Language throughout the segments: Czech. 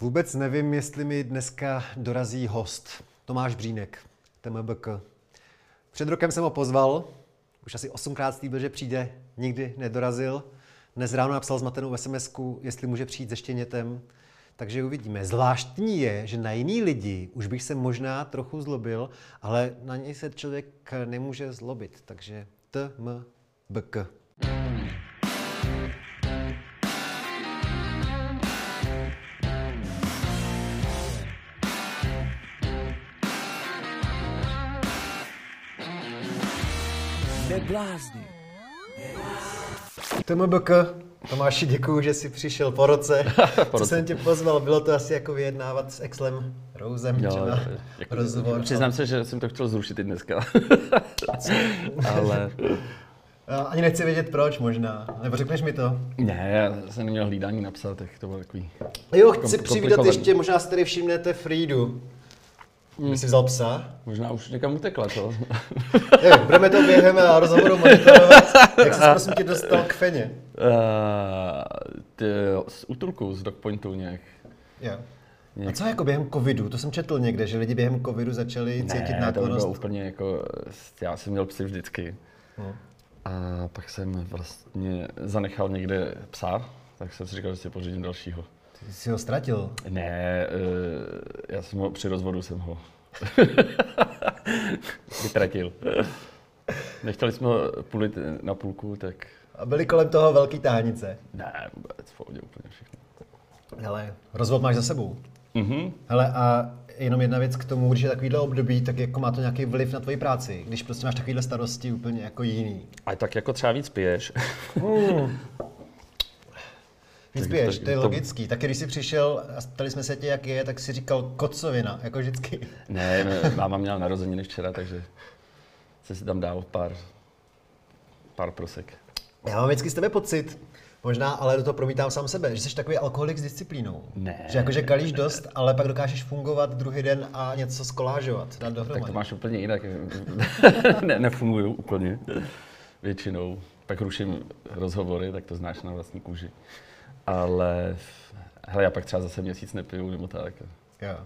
Vůbec nevím, jestli mi dneska dorazí host. Tomáš Břínek, TMBK. Před rokem jsem ho pozval, už asi osmkrát slíbil, že přijde, nikdy nedorazil. Dnes ráno napsal zmatenou sms jestli může přijít se štěnětem. Takže uvidíme. Zvláštní je, že na jiný lidi už bych se možná trochu zlobil, ale na něj se člověk nemůže zlobit. Takže TMBK. Blázni. TMBK, Tomáši, děkuju, že jsi přišel po roce. po Co jsem tě pozval, bylo to asi jako vyjednávat s Exlem Rouzem jo, třeba jako, rozhovor. Přiznám se, že jsem to chtěl zrušit i dneska. Ale... Ani nechci vědět proč možná, nebo řekneš mi to? Ne, já jsem neměl hlídání napsat, tak to bylo takový... Jo, chci přivítat ještě, možná si tady všimnete Friedu. Hmm. Jsi vzal psa? Možná už někam utekla, to. Je, budeme to během rozhovoru monitorovat. Jak jsi prosím tě dostal k feně? Uh, ty, z útulku, z dogpointu nějak. Jo. A co jako během covidu? To jsem četl někde, že lidi během covidu začali cítit ne, náklonost. to bylo úplně jako, já jsem měl psy vždycky. Hmm. A pak jsem vlastně zanechal někde psa, tak jsem si říkal, že si pořídím dalšího. Ty jsi ho ztratil? Ne, uh, já jsem ho při rozvodu jsem ho vytratil. Nechtěli jsme ho půlit na půlku, tak... A byly kolem toho velký tahanice? Ne, vůbec, v pohodě úplně všechno. Hele, rozvod máš za sebou. Mhm. Hele, a jenom jedna věc k tomu, když je takovýhle období, tak jako má to nějaký vliv na tvoji práci, když prostě máš takovýhle starosti úplně jako jiný. A tak jako třeba víc piješ. Mm. Víc piješ, to je logický. Tak když jsi přišel a ptali jsme se tě, jak je, tak si říkal kocovina, jako vždycky. Ne, máma měla narozeniny včera, takže se si tam dal pár, pár prosek. Já mám vždycky z tebe pocit, možná, ale do toho promítám sám sebe, že jsi takový alkoholik s disciplínou. Ne. Že jakože kalíš dost, ale pak dokážeš fungovat druhý den a něco skolážovat, dát dohromady. Tak to máš úplně jinak. ne, nefunguju úplně většinou. Pak ruším rozhovory, tak to znáš na vlastní kůži ale hele, já pak třeba zase měsíc nepiju nebo tak. Jo.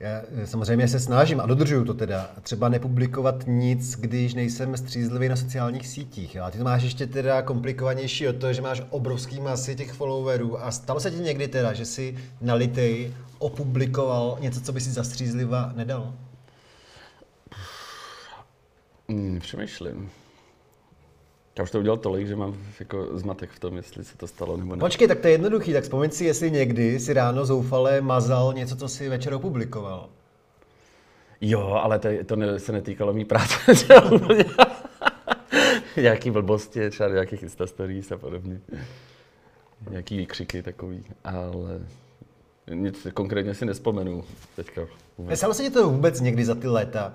Já samozřejmě se snažím a dodržuju to teda. Třeba nepublikovat nic, když nejsem střízlivý na sociálních sítích. A ty to máš ještě teda komplikovanější od toho, že máš obrovský masy těch followerů. A stalo se ti někdy teda, že si nalitej opublikoval něco, co by si zastřízliva nedal? Hmm, přemýšlím. Já už to udělal tolik, že mám jako zmatek v tom, jestli se to stalo nebo ne. Počkej, tak to je jednoduchý, tak vzpomeň si, jestli někdy si ráno zoufale mazal něco, co si večer opublikoval. Jo, ale to, to ne, se netýkalo mý práce. Nějaký blbosti, třeba nějakých Insta stories a podobně. Nějaký výkřiky takový, ale nic konkrétně si nespomenu teďka. Stalo se ti to vůbec někdy za ty léta,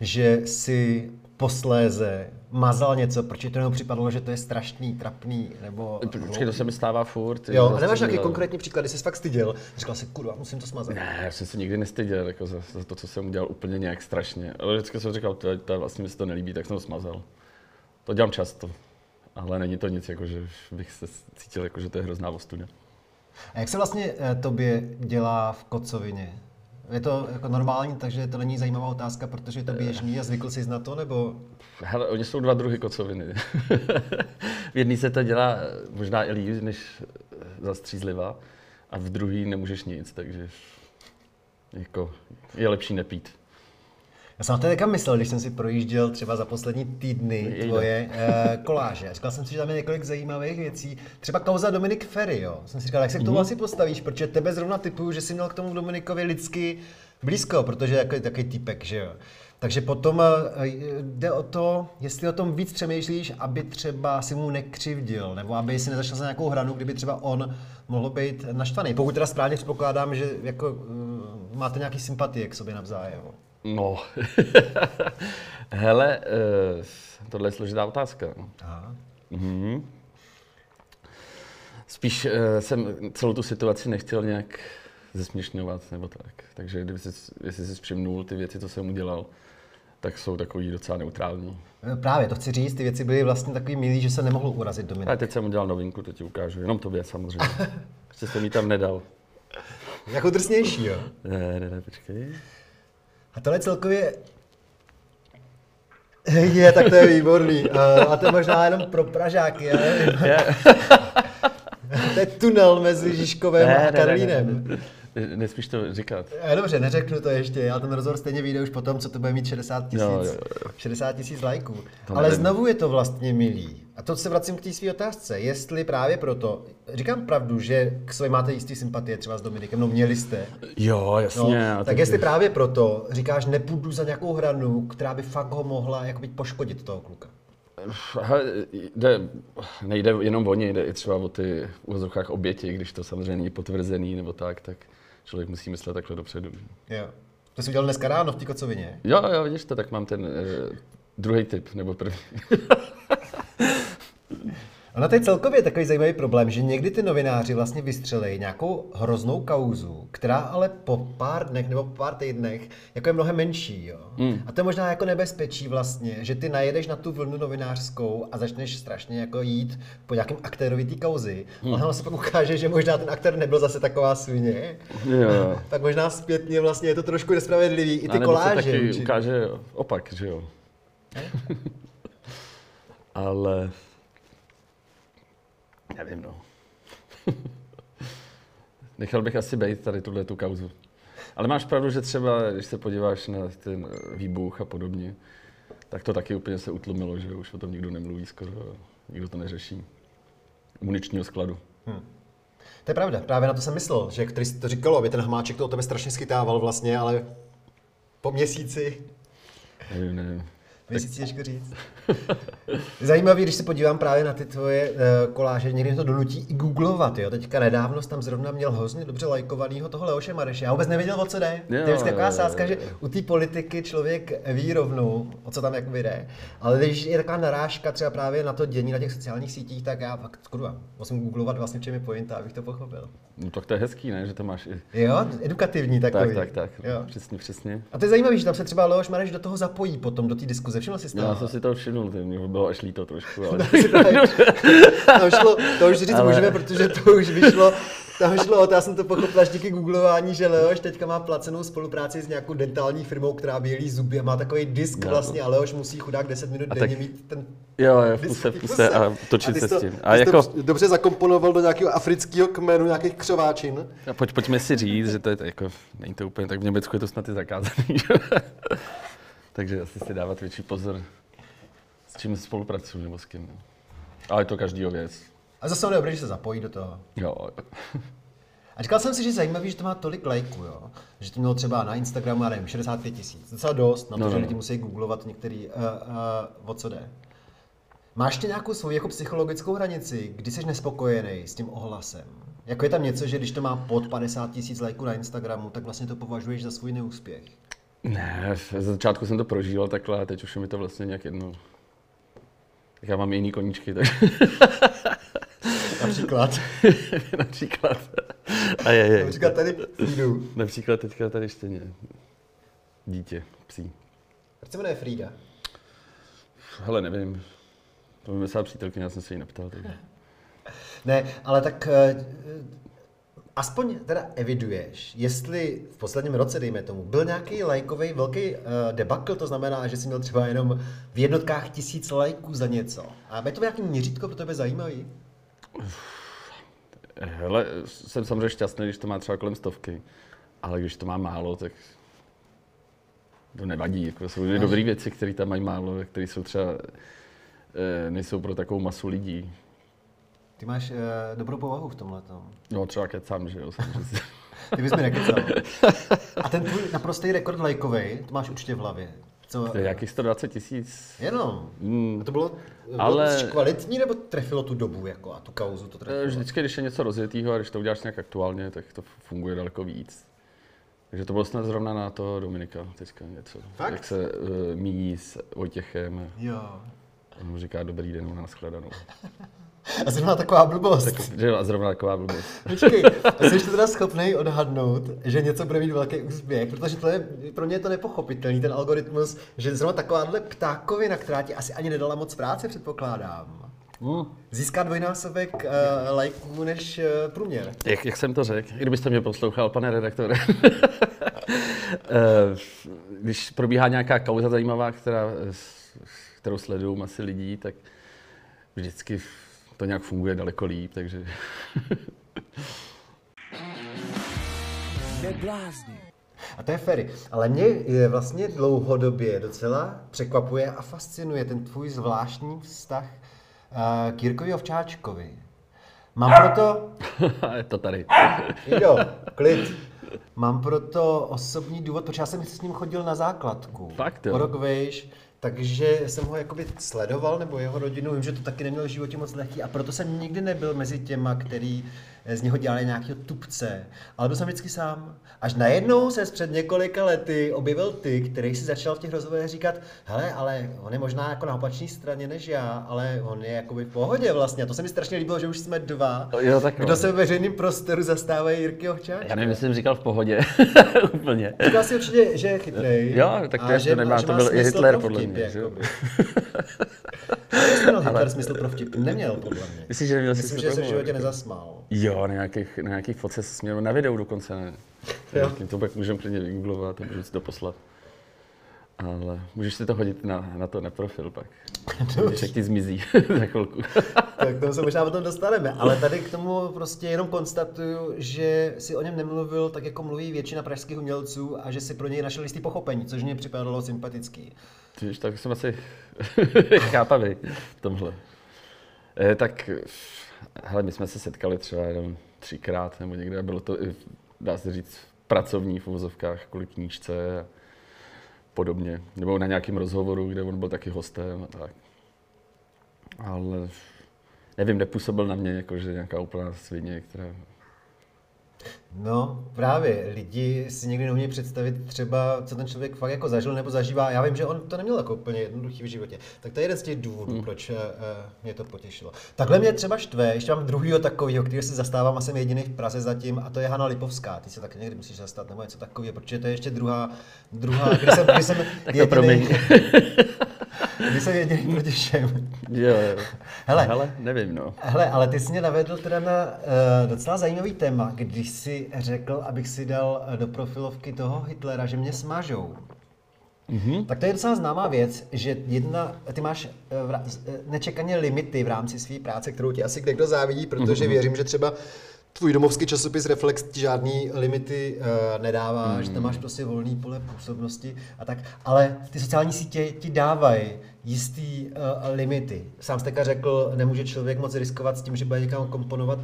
že si posléze mazal něco, proč ti to jenom připadlo, že to je strašný, trapný, nebo... Počkej, to se mi stává furt. Jo, a nemáš nějaký konkrétní příklad, kdy jsi fakt styděl, říkal si, kurva, musím to smazat. Ne, já jsem se nikdy nestyděl jako za, za, to, co jsem udělal úplně nějak strašně. Ale vždycky jsem říkal, to, to vlastně mi se to nelíbí, tak jsem to smazal. To dělám často. Ale není to nic, jako, že bych se cítil, jako, že to je hrozná ostuda. A jak se vlastně eh, tobě dělá v kocovině? Je to jako normální, takže to není zajímavá otázka, protože je to běžný a zvykl jsi na to, nebo? Hele, oni jsou dva druhy kocoviny. v jedný se to dělá možná i líp, než zastřízlivá, a v druhý nemůžeš nic, takže jako je lepší nepít. Já jsem na to teďka myslel, když jsem si projížděl třeba za poslední týdny tvoje uh, koláže. Říkal jsem si, že tam je několik zajímavých věcí. Třeba kauza Dominik Ferry, jo. Jsem si říkal, jak se k tomu mm-hmm. asi postavíš, protože tebe zrovna typuju, že jsi měl k tomu Dominikovi lidsky blízko, protože je takový, takový typek, že jo. Takže potom uh, jde o to, jestli o tom víc přemýšlíš, aby třeba si mu nekřivdil, nebo aby si nezašel za nějakou hranu, kdyby třeba on mohl být naštvaný. Pokud teda správně předpokládám, že jako, uh, máte nějaký sympatie k sobě navzájem. No, hele, uh, tohle je složitá otázka. Aha. Mm-hmm. Spíš uh, jsem celou tu situaci nechtěl nějak zesměšňovat nebo tak. Takže kdyby jsi, jestli jsi přimnul ty věci, co jsem udělal, tak jsou takový docela neutrální. Eh, právě, to chci říct, ty věci byly vlastně takový milý, že se nemohl urazit Dominik. Ale teď jsem udělal novinku, to ti ukážu, jenom tobě samozřejmě. Ještě jsem mi tam nedal. Jako drsnější, jo? Ne, ne, ne, počkej. A tohle celkově... Je, tak to je výborný. A to je možná jenom pro Pražáky, ale... to je tunel mezi Žižkovem a Karlínem. Ne, ne, ne. Nesmíš to říkat. Dobře, neřeknu to ještě. Já ten rozhovor stejně vyjde už potom, co to bude mít 60 tisíc 60 tisíc lajků. To Ale nevím. znovu je to vlastně milý. A to se vracím k té své otázce. Jestli právě proto, říkám pravdu, že k sobě máte jistý sympatie třeba s Dominikem, no měli jste. Jo, jasně. No, tak jestli právě proto říkáš, nepůjdu za nějakou hranu, která by fakt ho mohla jako poškodit toho kluka. Jde, nejde jenom o ně, jde i třeba o ty úvozovkách oběti, když to samozřejmě není potvrzený nebo tak, tak člověk musí myslet takhle dopředu. Jo. To jsi udělal dneska ráno v té kocovině? Jo, jo, vidíš to, tak mám ten uh, druhý typ, nebo první. Ono to je celkově takový zajímavý problém, že někdy ty novináři vlastně vystřelí nějakou hroznou kauzu, která ale po pár dnech nebo po pár týdnech jako je mnohem menší. Jo? Hmm. A to je možná jako nebezpečí vlastně, že ty najedeš na tu vlnu novinářskou a začneš strašně jako jít po nějakém aktérovi té kauzy. Hmm. Ale ono se pak ukáže, že možná ten aktér nebyl zase taková svině. Jo. tak možná zpětně vlastně je to trošku nespravedlivý. I ty koláže. Se taky ukáže opak, že jo. ale Nevím, no. Nechal bych asi být tady tuhle tu kauzu. Ale máš pravdu, že třeba, když se podíváš na ten výbuch a podobně, tak to taky úplně se utlumilo, že už o tom nikdo nemluví skoro, nikdo to neřeší. Muničního skladu. Hmm. To je pravda, právě na to jsem myslel, že který to říkalo, aby ten Hamáček to o tebe strašně schytával vlastně, ale po měsíci... Nevím, nevím. Věci si těžko říct. Zajímavý, když se podívám právě na ty tvoje uh, koláže, někdy to donutí i googlovat, jo. Teďka nedávno tam zrovna měl hrozně dobře lajkovanýho toho Leoše Mareše. Já vůbec nevěděl, o co jde. Jo, to je taková sázka, že u té politiky člověk ví rovnou, o co tam jak jde. Ale když je taková narážka třeba právě na to dění na těch sociálních sítích, tak já fakt kurva, musím googlovat vlastně, v čem je pointa, abych to pochopil. No tak to je hezký, ne? Že to máš i... Jo, edukativní takový. Tak, tak, tak. Jo. Přesně, přesně. A to je zajímavé, že tam se třeba Leoš Mareš do toho zapojí potom, do té diskuze. Všiml jsi to? Já jsem si to všiml, to mě bylo až líto trošku. Ale... to, šlo, to už říct ale... můžeme, protože to už vyšlo tam šlo o to, já jsem to pochopil až díky googlování, že Leoš teďka má placenou spolupráci s nějakou dentální firmou, která bělí zuby a má takový disk no. vlastně a Leoš musí chudák 10 minut a denně tak... mít ten Jo, jo, v puse, v puse a točit a se s tím. A jako... to dobře zakomponoval do nějakého afrického kmenu, nějakých křováčin. A pojď, pojďme si říct, že to je jako, není to úplně tak, v Německu je to snad i zakázaný. Takže asi si dávat větší pozor, s čím spolupracuju nebo s kým. Ale je to každýho věc. A zase dobré, že se zapojí do toho. Jo. A říkal jsem si, že zajímavý, že to má tolik lajků, jo? Že to mělo třeba na Instagramu, já nevím, 65 tisíc. Docela dost, na to, no, že no. lidi musí googlovat některý, uh, uh, o co jde. Máš ty nějakou svou jako psychologickou hranici, kdy jsi nespokojený s tím ohlasem? Jako je tam něco, že když to má pod 50 tisíc lajků na Instagramu, tak vlastně to považuješ za svůj neúspěch? Ne, v začátku jsem to prožíval takhle a teď už je mi to vlastně nějak jedno. Tak já mám jiný koníčky, tak... Například. Například. A je, je. Například tady jdu. Například teďka tady stejně. Dítě, psí. Proč se jmenuje Frida? Hele, nevím. To mi myslela přítelkyně, já jsem se jí neptal. Takže. Ne, ale tak uh, aspoň teda eviduješ, jestli v posledním roce, dejme tomu, byl nějaký lajkový velký uh, debakl, to znamená, že jsi měl třeba jenom v jednotkách tisíc lajků za něco. A je to nějaký měřítko pro tebe zajímavý? Hele, jsem samozřejmě šťastný, když to má třeba kolem stovky, ale když to má málo, tak to nevadí. Jako jsou dobré věci, které tam mají málo, které jsou třeba eh, nejsou pro takovou masu lidí. Ty máš uh, dobrou povahu v tomhle. No třeba kecám, že jo. Ty bys mi nekecal. A ten tvůj naprostý rekord lajkový, to máš určitě v hlavě. Co? To je jakých 120 tisíc. Jenom. Mm. A to bylo, bylo ale... kvalitní nebo trefilo tu dobu jako a tu kauzu to trefilo? Vždycky, když je něco rozjetého a když to uděláš nějak aktuálně, tak to funguje daleko víc. Takže to bylo snad zrovna na to Dominika teďka něco. Fakt? Jak se uh, míjí s Vojtěchem. Jo. On mu říká dobrý den, na nashledanou. A zrovna taková blbost. Tak, zrovna taková blbost. Počkej, jsi to teda schopný odhadnout, že něco bude mít velký úspěch, protože to je, pro mě je to nepochopitelný, ten algoritmus, že zrovna takováhle ptákovina, která ti asi ani nedala moc práce, předpokládám. Hmm. Získá dvojnásobek uh, lajků než uh, průměr. Jak, jak jsem to řekl? Kdybyste mě poslouchal, pane redaktore. Když probíhá nějaká kauza zajímavá, která, kterou sledují masy lidí, tak vždycky to nějak funguje daleko líp, takže... A to je Ferry. Ale mě je vlastně dlouhodobě docela překvapuje a fascinuje ten tvůj zvláštní vztah uh, k Jirkovi Ovčáčkovi. Mám proto... je to tady. Jo, klid. Mám proto osobní důvod, protože já jsem s ním chodil na základku. Fakt jo. O rok vejš, takže jsem ho jakoby sledoval, nebo jeho rodinu, vím, že to taky neměl v životě moc lehký a proto jsem nikdy nebyl mezi těma, který z něho dělali nějakého tupce, ale byl jsem vždycky sám. Až najednou se před několika lety objevil ty, který si začal v těch rozhovorech říkat, hele, ale on je možná jako na opačné straně než já, ale on je jako v pohodě vlastně. A to se mi strašně líbilo, že už jsme dva, jo, tak kdo se v veřejném prostoru zastávají Jirky Ovčáčka. Já nevím, jestli jsem říkal v pohodě. Úplně. Říkal si určitě, že je chytrý. Jo, tak to, že, to nemá, to byl i Hitler podle mě. Neměl Hitler smysl pro vtip. Neměl, podle mě. Myslíš, že neměl Myslím, že se v životě nezasmál. Jo, na nějakých, na nějakých fotce se směl, na videu dokonce ne. Jo. To pak můžeme klidně vygooglovat a můžeme si to poslat. Ale můžeš si to hodit na, na to na profil pak. Jak ti zmizí za chvilku. tak tomu se možná potom dostaneme. Ale tady k tomu prostě jenom konstatuju, že si o něm nemluvil tak, jako mluví většina pražských umělců a že si pro něj našel jistý pochopení, což mě připadalo sympatický. Víš, tak jsem asi chápavý v tomhle. E, tak, hele, my jsme se setkali třeba jenom třikrát nebo někde a bylo to, dá se říct, pracovní v uvozovkách kvůli knížce a podobně. Nebo na nějakém rozhovoru, kde on byl taky hostem a tak. Ale nevím, nepůsobil na mě jako, že nějaká úplná svině, která No, právě. Lidi si někdy neumějí představit třeba, co ten člověk fakt jako zažil nebo zažívá. Já vím, že on to neměl jako úplně jednoduchý v životě. Tak to je jeden z těch důvodů, hmm. proč uh, mě to potěšilo. Takhle mě třeba štve, ještě mám druhýho takového, který se zastávám a jsem jediný v Praze zatím, a to je Hanna Lipovská. Ty se taky někdy musíš zastat nebo něco takového, protože to je ještě druhá, druhá, kdy jsem, kdy jsem jediný, Kdy jsem jediný proti všem. Jo, jo. Hele, hele, nevím, no. Hele, ale ty jsi mě navedl teda na uh, docela zajímavý téma, když jsi řekl, abych si dal eh, do profilovky toho Hitlera, že mě smažou. Mm-hmm. Tak to je docela známá věc, že jedna, ty máš uh, nečekaně limity v rámci své práce, kterou ti asi kdekdo závidí, protože mm-hmm. věřím, že třeba tvůj domovský časopis Reflex ti žádný limity uh, nedává, mm. že tam máš prostě volný pole působnosti a tak, ale ty sociální sítě ti dávají jistý uh, limity. Sám jste řekl, nemůže člověk moc riskovat s tím, že bude někam komponovat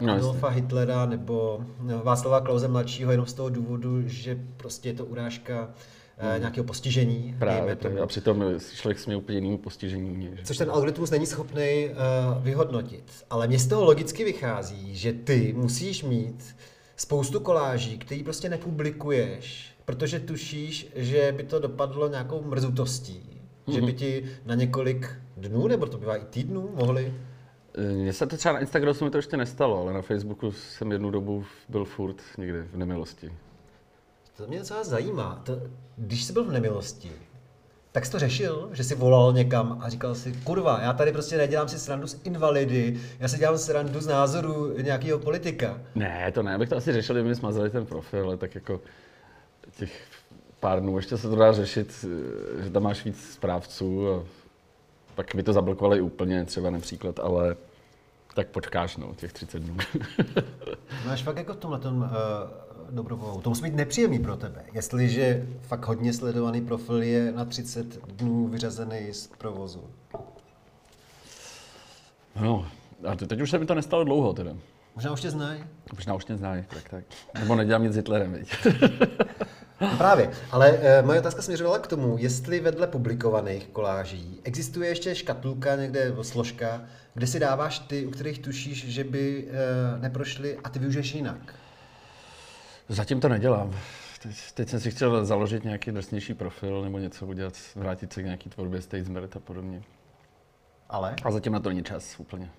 uh, Adolfa Hitlera nebo no, Václava Klauze mladšího jenom z toho důvodu, že prostě je to urážka hmm. nějakého postižení. Právě, to, a přitom člověk jsme úplně jinému postižení. Že? Což ten algoritmus není schopný uh, vyhodnotit. Ale mě z toho logicky vychází, že ty musíš mít spoustu koláží, který prostě nepublikuješ, protože tušíš, že by to dopadlo nějakou mrzutostí. Mm-hmm. Že by mhm. ti na několik dnů, nebo to bývá i týdnů, mohli eh, mně se to třeba na Instagramu se mi to ještě nestalo, ale na Facebooku jsem jednu dobu byl furt někde v nemilosti. To mě docela zajímá. To, když jsi byl v nemilosti, tak jsi to řešil, že jsi volal někam a říkal si, kurva, já tady prostě nedělám si srandu z invalidy, já si dělám srandu z názoru nějakého politika. Ne, to ne, abych to asi řešil, kdyby mi smazali ten profil, ale tak jako těch pár dnů ještě se to dá řešit, že tam máš víc správců a pak by to zablokovali úplně třeba například, ale tak počkáš, no, těch 30 dnů. Máš fakt jako v tomhle tom, uh dobrovolnou. To musí být nepříjemný pro tebe. Jestliže fakt hodně sledovaný profil je na 30 dnů vyřazený z provozu. No, a teď už se mi to nestalo dlouho teda. Možná už tě znají. Možná už tě znají, tak tak. Nebo nedělám nic s Hitlerem, viď? Právě, ale e, moje otázka směřovala k tomu, jestli vedle publikovaných koláží existuje ještě škatulka někde, složka, kde si dáváš ty, u kterých tušíš, že by e, neprošly a ty využiješ jinak. Zatím to nedělám. Teď, teď jsem si chtěl založit nějaký drsnější profil nebo něco udělat, vrátit se k nějaký tvorbě Statesmerit a podobně. Ale? A zatím na to není čas úplně.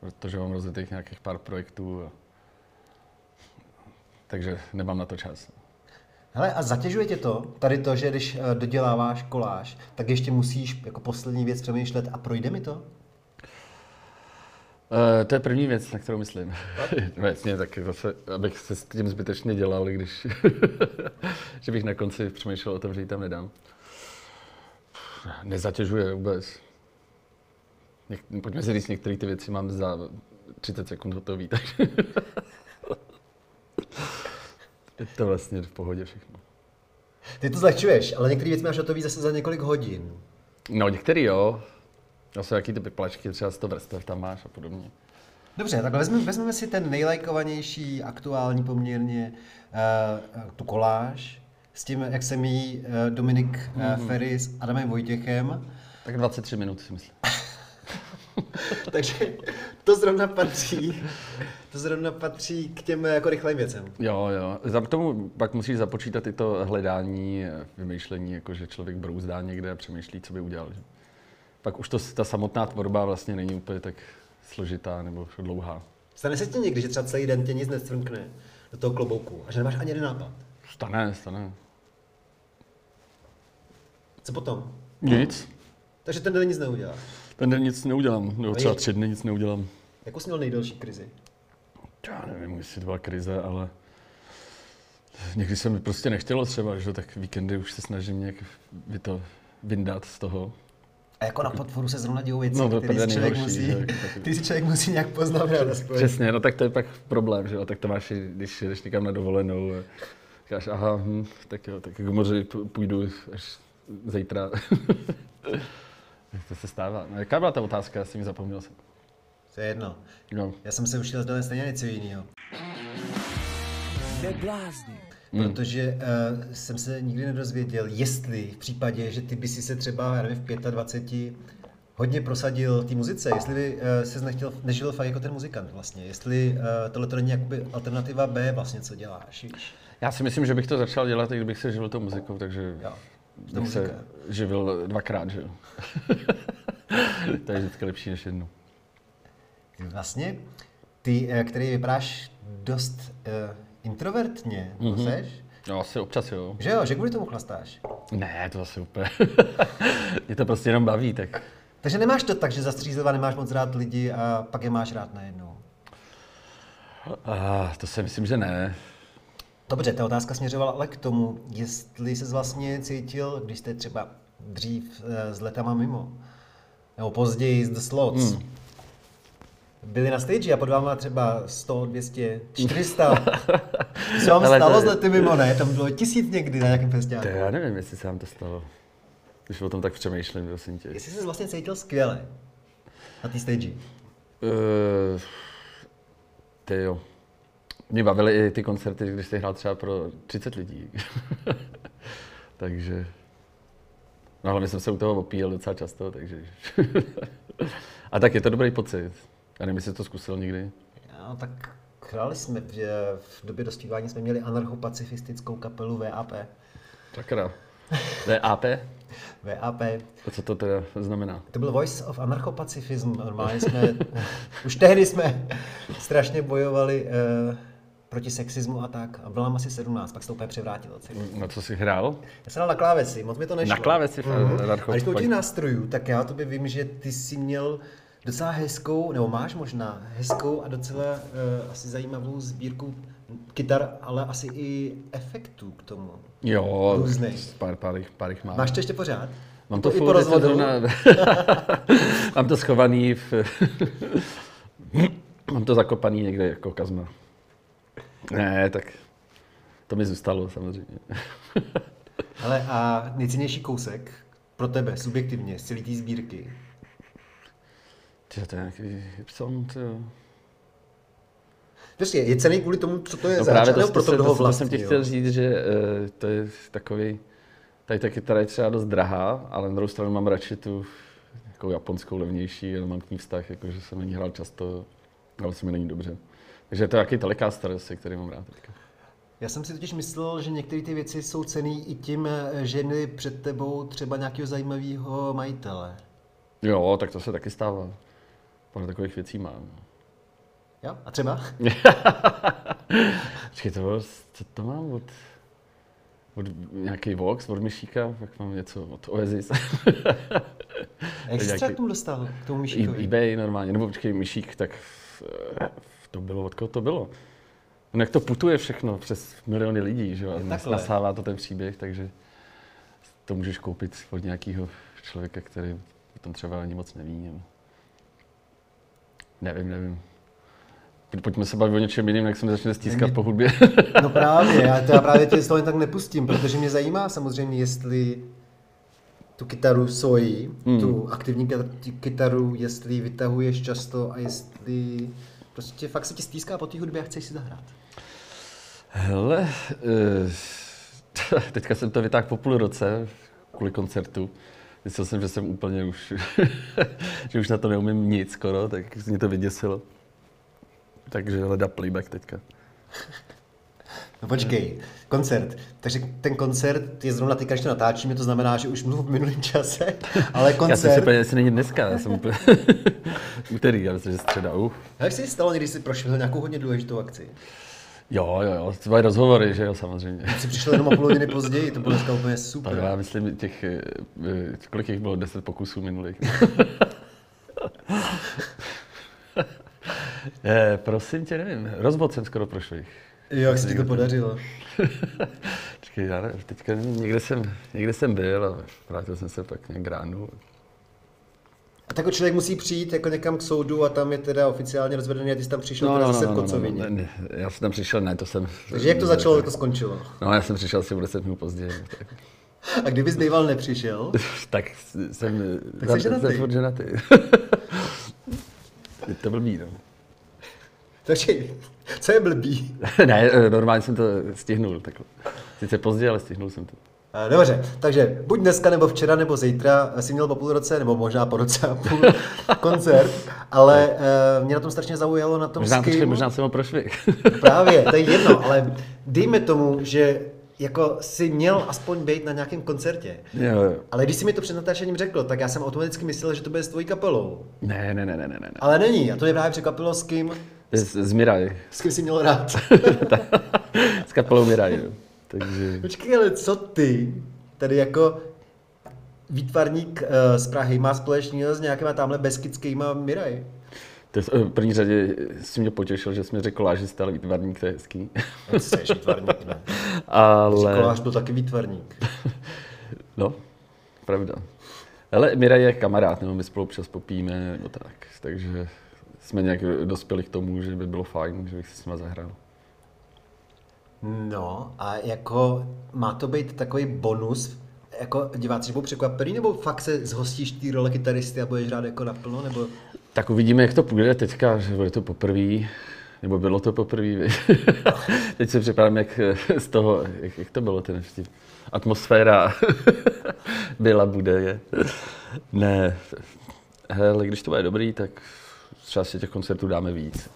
Protože mám rozjetých nějakých pár projektů. A... Takže nemám na to čas. Hele, a zatěžuje tě to, tady to, že když eh, doděláváš koláž, tak ještě musíš jako poslední věc přemýšlet a projde mi to? Uh, to je první věc, na kterou myslím. no jasně, tak zase, abych se s tím zbytečně dělal, když že bych na konci přemýšlel o tom, že ji tam nedám. Nezatěžuje vůbec. Něk- pojďme si říct, některé ty věci mám za 30 sekund hotový, takže je to vlastně v pohodě všechno. Ty to zlehčuješ, ale některé věci máš hotový zase za několik hodin. No, některý jo. Zase jaký ty plačky, třeba 100 vrstev tam máš a podobně. Dobře, tak vezmeme, vezmeme si ten nejlajkovanější, aktuální poměrně, uh, tu koláž s tím, jak se míjí uh, Dominik uh, Ferry s Adamem Vojtěchem. Tak 23 minut si myslím. Takže to zrovna patří, to zrovna patří k těm jako rychlým věcem. Jo, jo. Za k tomu pak musíš započítat i to hledání, vymýšlení, jako že člověk brouzdá někde a přemýšlí, co by udělal. Že? Pak už to, ta samotná tvorba vlastně není úplně tak složitá nebo dlouhá. Stane se ti někdy, že třeba celý den tě nic necvrkne do toho klobouku a že nemáš ani jeden nápad? Stane, stane. Co potom? Nic. Takže ten den nic neudělá. Ten den nic neudělám, nebo třeba tři dny nic neudělám. Jakou jsi měl nejdelší krizi? Já nevím, jestli to byla krize, ale někdy se mi prostě nechtělo třeba, že tak víkendy už se snažím nějak vy to vyndat z toho. A jako na platformu se zrovna dějou věci, No, to které je si člověk nejhorší, musí? Taky- ty si člověk musí nějak aspoň. Přesně, no tak to je pak problém, že jo, tak to máš, když jdeš někam na dovolenou a říkáš, aha, hm, tak jo, tak k moři půjdu až zítra. To se stává. No, jaká byla ta otázka, já si mi zapomněl jsem. To je jedno. No. Já jsem se učil zde stejně něco jiného. Hmm. Protože uh, jsem se nikdy nedozvěděl, jestli v případě, že ty by si se třeba, já nevím, v 25 hodně prosadil té muzice, jestli by uh, se nechtěl, nežil fakt jako ten muzikant vlastně, jestli uh, tohle to není jakoby alternativa B vlastně, co děláš, víš? Já si myslím, že bych to začal dělat, i kdybych se živil tou muzikou, takže Jo. Bych se živil dvakrát, že jo. to je vždycky lepší než jednou. Vlastně, ty, eh, který vypadáš dost uh, introvertně, mm-hmm. seš? No asi občas jo. Že jo, že kvůli tomu chlastáš. Ne, to asi úplně. Mě to prostě jenom baví, tak Takže nemáš to tak, že zastřízliva nemáš moc rád lidi a pak je máš rád najednou. a, to si myslím, že ne. Dobře, ta otázka směřovala ale k tomu, jestli se vlastně cítil, když jste třeba dřív eh, s letama mimo, nebo později z The Slots, hmm. byli na stage a pod váma třeba 100, 200, 400. To se vám Ale stalo to- z lety mimo, ne? Tam bylo tisíc někdy na nějakém To festiálu. já nevím, jestli se vám to stalo. Když o tom tak přemýšlím, prosím tě. Jestli jsi vlastně cítil skvěle na té stage. Uh, ty jo. Mě bavily i ty koncerty, když jsi hrál třeba pro 30 lidí. takže... No hlavně jsem se u toho opíjel docela často, takže... A tak je to dobrý pocit. Já nevím, jestli jsi to zkusil někdy. No, tak hráli jsme, že v době dospívání jsme měli anarchopacifistickou kapelu VAP. Sakra. VAP? VAP. A co to teda znamená? To byl Voice of Anarchopacifism. Normálně jsme, už tehdy jsme strašně bojovali uh, proti sexismu a tak. A nám asi 17, pak se to úplně převrátilo. Celý. Na co jsi hrál? Já jsem dal na klávesi, moc mi to nešlo. Na klávesi Mhm. anarcho- A když to těch nástrojů, tak já o tobě vím, že ty jsi měl docela hezkou, nebo máš možná hezkou a docela uh, asi zajímavou sbírku kytar, ale asi i efektů k tomu. Jo, Různých. pár, pár, jich- pár jich mám. Máš to ještě pořád? Mám to i po furt, to rozvodu? zrovna- Mám to schovaný v... Mám to zakopaný někde jako kazma. Ne, tak to mi zůstalo samozřejmě. Ale a nejcennější kousek pro tebe, subjektivně, z celé té sbírky. Tyjo, to je nějaký Gibson, tyjo. Prostě je cený kvůli tomu, co to je No za právě to, nebo to, to, to, jsem ti chtěl říct, že uh, to je takový, tady ta kytara je třeba dost drahá, ale na druhou stranu mám radši tu jako japonskou levnější, ale mám k ní vztah, jako, že jsem na ní hrál často, ale se mi není dobře. Takže to je takový Telecaster, asi, který mám rád teďka. Já jsem si totiž myslel, že některé ty věci jsou cený i tím, že měli před tebou třeba nějakého zajímavého majitele. Jo, tak to se taky stává. Pár takových věcí mám. Jo? A třeba? Počkej, to bylo, co to mám od... od, nějaký Vox od Myšíka, pak mám něco od Oasis. A jak jsi třeba k tomu dostal, k tomu Myšíkovi? eBay normálně, nebo počkej, Myšík, tak eh, to bylo, od koho to bylo? No jak to putuje všechno přes miliony lidí, že jo? Takhle. nasává to ten příběh, takže to můžeš koupit od nějakého člověka, který o tom třeba ani moc neví. Nebo... Nevím, nevím. Pojďme se bavit o něčem jiném, jak se mi začne stískat po hudbě. No právě, já to já právě tě z toho jen tak nepustím, protože mě zajímá samozřejmě, jestli tu kytaru soji, Hmm. tu aktivní kyta- kytaru, jestli vytahuješ často a jestli prostě fakt se ti stýská po té hudbě a chceš si zahrát. Hele, eh, teďka jsem to vytáhl po půl roce kvůli koncertu. Myslel jsem, že jsem úplně už, že už na to neumím nic skoro, tak mě to vyděsilo. Takže hledá playback teďka. No počkej, koncert. Takže ten koncert je zrovna teďka, když to natáčíme, to znamená, že už mluv v minulém čase, ale Já jsem si koncert... jestli není dneska, já jsem úplně úterý, já myslím, že středa. Uh. Jak se stalo, když jsi prošel nějakou hodně důležitou akci? Jo, jo, jo, to byly rozhovory, že jo, samozřejmě. Jsi přišel jenom o půl hodiny později, to bylo dneska úplně Tak super. já myslím, těch, eh, kolik jich bylo, 10 pokusů minulých. eh, prosím tě, nevím, rozvod jsem skoro prošel. Jo, jak se ti to podařilo. Počkej, já nevím, teďka někde jsem, někde jsem byl a vrátil jsem se pak nějak ránu. A tak člověk musí přijít jako někam k soudu a tam je teda oficiálně rozvedený a ty jsi tam přišel no, teda zase v kocovině. ne, ne, já jsem tam přišel, ne, to jsem... Takže jak to začalo, jak to skončilo? No, já jsem přišel asi o 10 minut později. Tak, A kdybys býval nepřišel, tak jsem... Tak jsi ženatý. jsem ženatý. Je to blbý, no. takže co je blbý? ne, eh, normálně jsem to stihnul. Takhle. Sice pozdě, ale stihnul jsem to. A, Dobře, takže buď dneska, nebo včera, nebo zítra si měl po půl roce, nebo možná po roce a půl koncert, ale uh, mě na tom strašně zaujalo na tom Možná, skimu. počkej, možná jsem ho prošvih. Právě, to je jedno, ale dejme tomu, že jako si měl aspoň být na nějakém koncertě. jo, jo. Ale když jsi mi to před natáčením řekl, tak já jsem automaticky myslel, že to bude s tvojí kapelou. Ne, ne, ne, ne, ne, ne. Ale není, a to je právě překvapilo, s kým, Z, z Miraj. s kým jsi měl rád. S kapelou Miraj. Takže... Počkej, ale co ty, tady jako výtvarník uh, z Prahy má společného s nějakýma tamhle beskidskýma Miraj? To je, v první řadě si mě potěšil, že jsi mi řekl lážista, ale výtvarník, to je hezký. No, Jsi výtvarník, ne? ale... Kolář byl taky výtvarník. No, pravda. Ale Mira je kamarád, nebo my spolu občas popíme, nebo tak. Takže jsme nějak dospěli k tomu, že by bylo fajn, že bych si s nima zahrál. No a jako má to být takový bonus, jako diváci budou překvapený, nebo fakt se zhostíš té role kytaristy a budeš hrát jako naplno, nebo Tak uvidíme, jak to půjde teďka, že bude to poprvé, nebo bylo to poprvé. Teď se připravím, jak z toho, jak, jak to bylo ten vtip. Atmosféra byla, bude, je. Ne, hele, když to bude dobrý, tak třeba si těch koncertů dáme víc.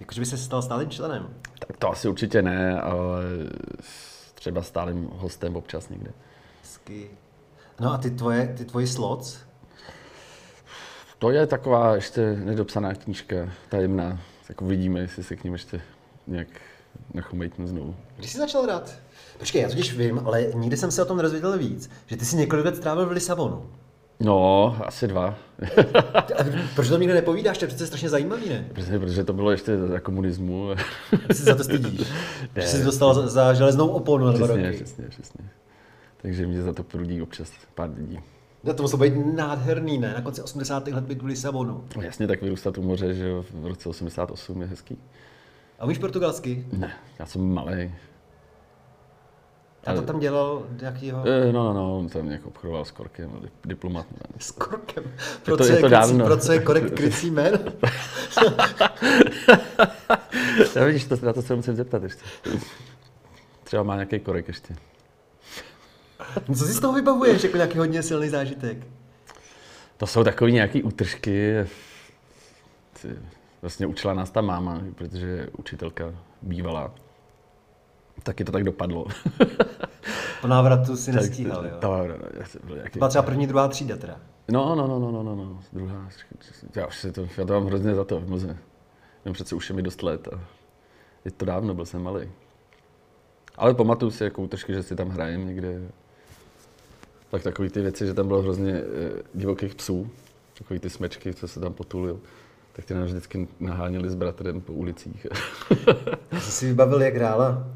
jakože by se stal stálým členem? Tak to asi určitě ne, ale třeba stálým hostem občas někde. Hezky. No a ty tvoje, ty tvoji slots, To je taková ještě nedopsaná knížka, tajemná. Tak uvidíme, jestli se k ním ještě nějak nachomejtnu znovu. Když jsi začal hrát? Počkej, já totiž vím, ale nikdy jsem se o tom nerozvěděl víc, že ty jsi několik let strávil v Lisabonu. No, asi dva. Proč to nikdo nepovídáš? To je přece strašně zajímavý, ne? protože, protože to bylo ještě za komunismu. Ty se za to stydíš. Že jsi dostal za, za železnou oponu na dva přesně, roky. přesně, přesně. Takže mě za to prudí občas pár lidí. No, to muselo být nádherný, ne? Na konci 80. let být v Lisabonu. No, jasně, tak vyrůstat u moře, že v roce 88 je hezký. A umíš portugalsky? Ne, já jsem malý. Já to tam dělal nějakýho... Eh, No, no, no, on tam nějak obchodoval s korkem, dip- diplomat. ne. S korkem. Je Pro to- co je je, to krycí, dávno. pro co je korek krycí jméno? Já vidíš, to, na to se musím zeptat ještě. Třeba má nějaký korek ještě. No, co si z toho vybavuješ jako nějaký hodně silný zážitek? To jsou takové nějaké útržky. Ty- Vlastně učila nás ta máma, protože je učitelka bývalá. Taky to tak dopadlo. Po návratu si Tak- nestíhal, jo? To, to, to byla třeba první, druhá třída teda. No, no, no, no, no, no, no, druhá. Já už si to, já to mám hrozně za to v mlze. No přece už je mi dost let a je to dávno, byl jsem malý. Ale pamatuju si jako útržky, že si tam hrajem někde. Pak takový ty věci, že tam bylo hrozně eh, divokých psů, takový ty smečky, co se tam potulil. Tak ty nás vždycky naháněli s bratrem po ulicích. Jsi si vybavil, jak hrála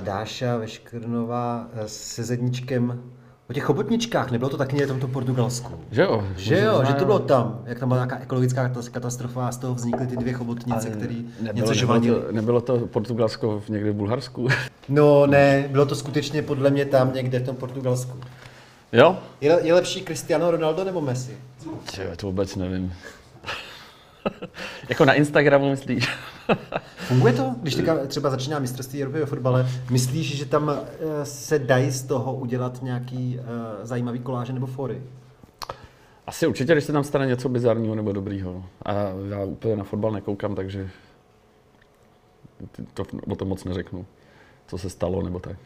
Dáša Veškrnová eh, se zedničkem o těch chobotničkách, nebylo to taky někde v tomto Portugalsku? že jo? Že jo, že to bylo tam, jak tam byla nějaká ekologická katas- katastrofa a z toho vznikly ty dvě chobotnice, které něco nebylo, to, nebylo to Portugalsko v někde v Bulharsku? No ne, bylo to skutečně podle mě tam někde v tom Portugalsku. jo? Je, je lepší Cristiano Ronaldo nebo Messi? Tě, to vůbec nevím. jako na Instagramu myslíš? Funguje to? Když teďka třeba začíná mistrovství Evropy ve fotbale, myslíš, že tam eh, se dají z toho udělat nějaký uh, zajímavý koláže nebo fory? Asi určitě, když se tam stane něco bizarního nebo dobrýho. A já úplně na fotbal nekoukám, takže to, o tom moc neřeknu, co se stalo nebo tak.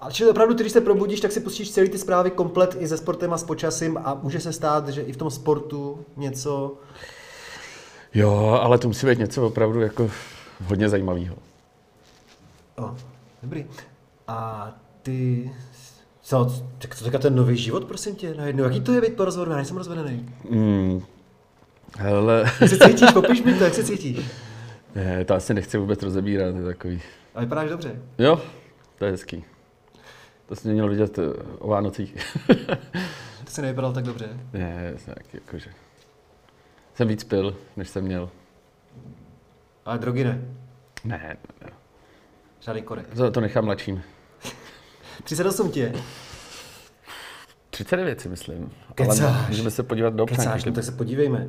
A čili opravdu, ty, když se probudíš, tak si pustíš celý ty zprávy komplet i se sportem a s počasím a může se stát, že i v tom sportu něco... Jo, ale to musí být něco opravdu jako hodně zajímavého. O, dobrý. A ty... Co, tak co teďka ten nový život, prosím tě, najednou? Jaký to je být po rozvodu? Já nejsem rozvedený. Mm. Hele, Jak se cítíš? Popiš mi to, jak se cítíš? ne, to asi nechci vůbec rozebírat, je takový. A vypadáš dobře. Jo, to je hezký. To jsi měl vidět eh, o Vánocích. To se nevypadal tak dobře. ne, tak jakože. Jsem víc pil, než jsem měl. Ale drogy ne. Ne, ne, Žádný korek. to, to nechám mladším. 38 tě. 39 si myslím. Kecáš. Ale můžeme se podívat do Kecáš, občanky. no tak se podívejme.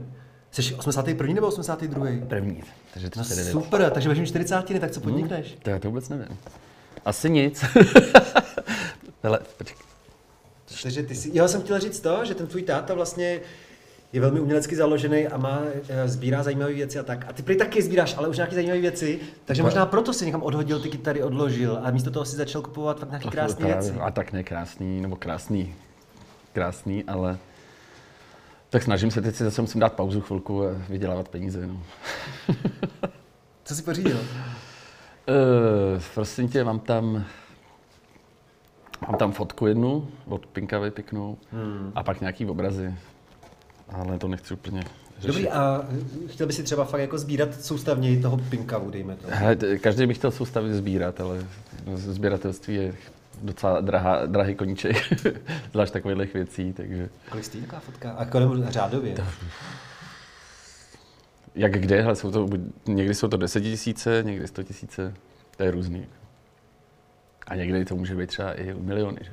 Jsi 81. nebo 82. První, takže No 39. super, takže mít 40, tak co podnikneš? To já to vůbec nevím. Asi nic. Hele, počkej. Takže ty si, já jsem chtěl říct to, že ten tvůj táta vlastně je velmi umělecky založený a má, eh, sbírá zajímavé věci a tak. A ty prý taky sbíráš, ale už nějaké zajímavé věci, takže Pa- možná proto si někam odhodil ty kytary, odložil a místo toho si začal kupovat fakt nějaké krásné věci. A tak ne krásný, nebo krásný. Krásný, ale tak snažím se, teď si zase musím dát pauzu chvilku a vydělávat peníze. No. Co jsi pořídil? Uh, prosím tě, mám tam mám tam fotku jednu od Pinkavy pěknou hmm. a pak nějaký obrazy. Ale to nechci úplně řešit. Dobrý, a chtěl bys si třeba fakt jako sbírat soustavněji toho pinkavu, dejme to. Hele, každý by chtěl soustavy sbírat, ale sběratelství je docela drahá, drahý koníček, zvlášť takových věcí, takže Kolik stojí taková fotka? A kolem řádově? jak kde, hele, jsou to, někdy jsou to desetitisíce, někdy sto tisíce, to je různý. A někdy to může být třeba i miliony, že?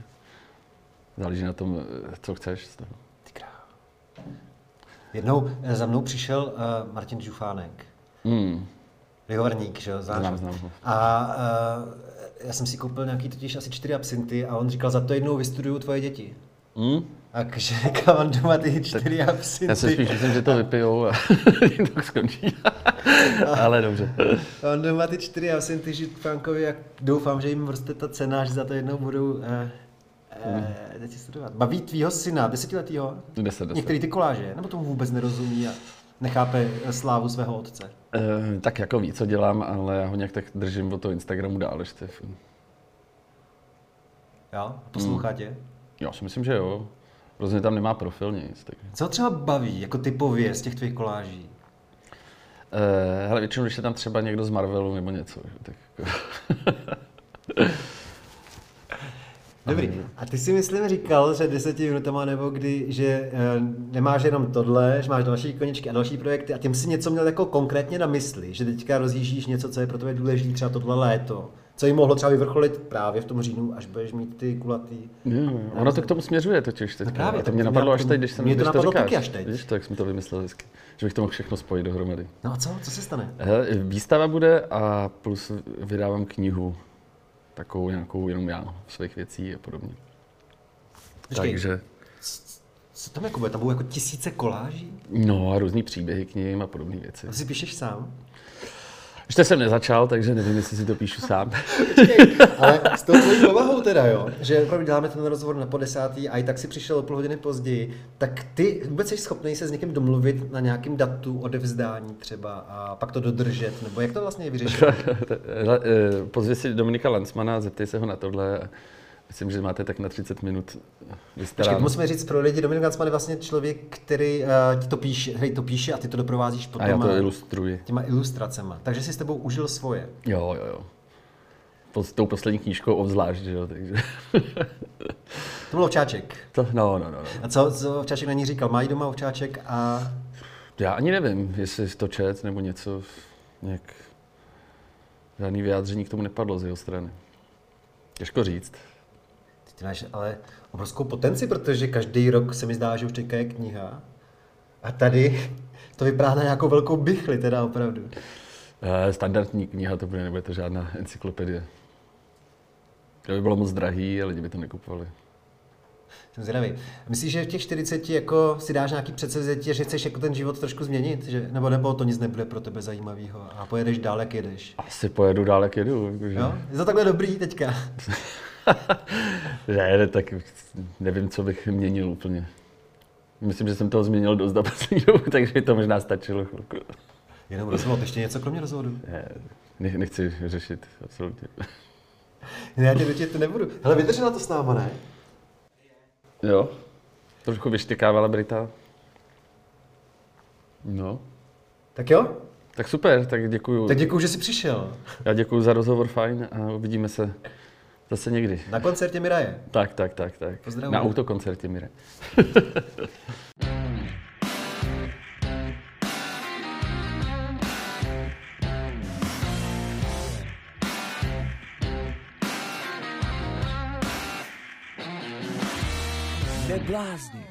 Záleží na tom, co chceš z toho. Jednou eh, za mnou přišel uh, Martin Žufánek, Hmm, lihovarník, že jo, znám, znám. A uh, já jsem si koupil nějaký totiž asi čtyři absinty a on říkal, za to jednou vystuduju tvoje děti. Hmm? A takže říkal, on doma ty čtyři absinty. Já si spíš myslím, že to vypijou a to skončí. Ale dobře. A on doma ty čtyři absinty Žufánkovi a doufám, že jim roste ta cena, že za to jednou budou uh, uh, děti studovat. Baví tvýho syna, desetiletýho? Deset, deset. Některý ty koláže, nebo tomu vůbec nerozumí a nechápe eh, slávu svého otce. Eh, tak jako ví, co dělám, ale já ho nějak tak držím od toho Instagramu dál ještě. Jo? Poslouchá tě? Já si myslím, že jo. Rozhodně tam nemá profil nic. Tak. Co třeba baví, jako typově z těch tvých koláží? Eh, hele, většinou, když je tam třeba někdo z Marvelu nebo něco, tak jako... Dobrý. A ty si myslím říkal před deseti minutama nebo kdy, že e, nemáš jenom tohle, že máš další koničky a další projekty a tím si něco měl jako konkrétně na mysli, že teďka rozjíždíš něco, co je pro tebe důležité, třeba tohle léto, co jim mohlo třeba vyvrcholit právě v tom říjnu, až budeš mít ty kulatý. Jo, ono to k tomu směřuje totiž teď. No právě, a to mě to napadlo až teď, když jsem mě to napadlo říkáš. taky až teď. Víš, to, jak jsem to vymyslel hezky. Že bych to mohl všechno spojit dohromady. No a co? Co se stane? Hele, výstava bude a plus vydávám knihu. Takovou nějakou jenom já, svých věcí a podobně. Počkej, Takže, Co tam jako bude? Tam budou jako tisíce koláží? no a různý příběhy k ním a podobné věci. To si píšeš sám? Ještě jsem nezačal, takže nevím, jestli si to píšu sám. Počkej, ale s tou tvojí povahou teda, jo, že opravdu děláme ten rozhovor na po desátý a i tak si přišel o půl hodiny později, tak ty vůbec jsi schopný se s někým domluvit na nějakým datu odevzdání třeba a pak to dodržet, nebo jak to vlastně vyřešit? Eh, pozvi si Dominika Lansmana a zeptej se ho na tohle. Myslím, že máte tak na 30 minut Počkej, musíme říct pro lidi, Dominik Gansman je vlastně člověk, který uh, ti to píše, hej, to píše a ty to doprovázíš potom. A já to ilustruji. Těma ilustracema. Takže si s tebou užil svoje. Jo, jo, jo. Po, s tou poslední knížkou obzvlášť, jo, takže... to byl ovčáček. To, no, no, no, no. A co, co ovčáček na ní říkal? Mají doma ovčáček a... Já ani nevím, jestli to čet nebo něco, nějak... Žádný vyjádření k tomu nepadlo z jeho strany. Těžko říct. Ty máš ale obrovskou potenci, protože každý rok se mi zdá, že už teďka je kniha. A tady to vypadá na nějakou velkou bychli, teda opravdu. Eh, standardní kniha to bude, nebude to žádná encyklopedie. To by bylo moc drahý a lidi by to nekupovali. Jsem zvědavý. Myslíš, že v těch 40 jako si dáš nějaký předsevzetí, že chceš jako ten život trošku změnit? Že, nebo, nebo to nic nebude pro tebe zajímavého a pojedeš dál, jak jedeš? Asi pojedu dál, jak jedu. Jakože... Jo? Je to takhle dobrý teďka? ne, tak nevím, co bych měnil úplně. Myslím, že jsem toho změnil dost za poslední dobu, takže to možná stačilo chvilku. Jenom rozvod, ještě něco kromě rozvodu? Ne, nechci řešit, absolutně. Ne, já tě to nebudu. Hele, vydrž na to s náma, ne? Jo. Trošku vyštykávala Brita. No. Tak jo? Tak super, tak děkuju. Tak děkuju, že jsi přišel. Já děkuju za rozhovor, fajn a uvidíme se Zase někdy. Na koncertě Miraje. Tak, tak, tak, tak. Pozdravuji. Na autokoncertě Miraje. Neblázni.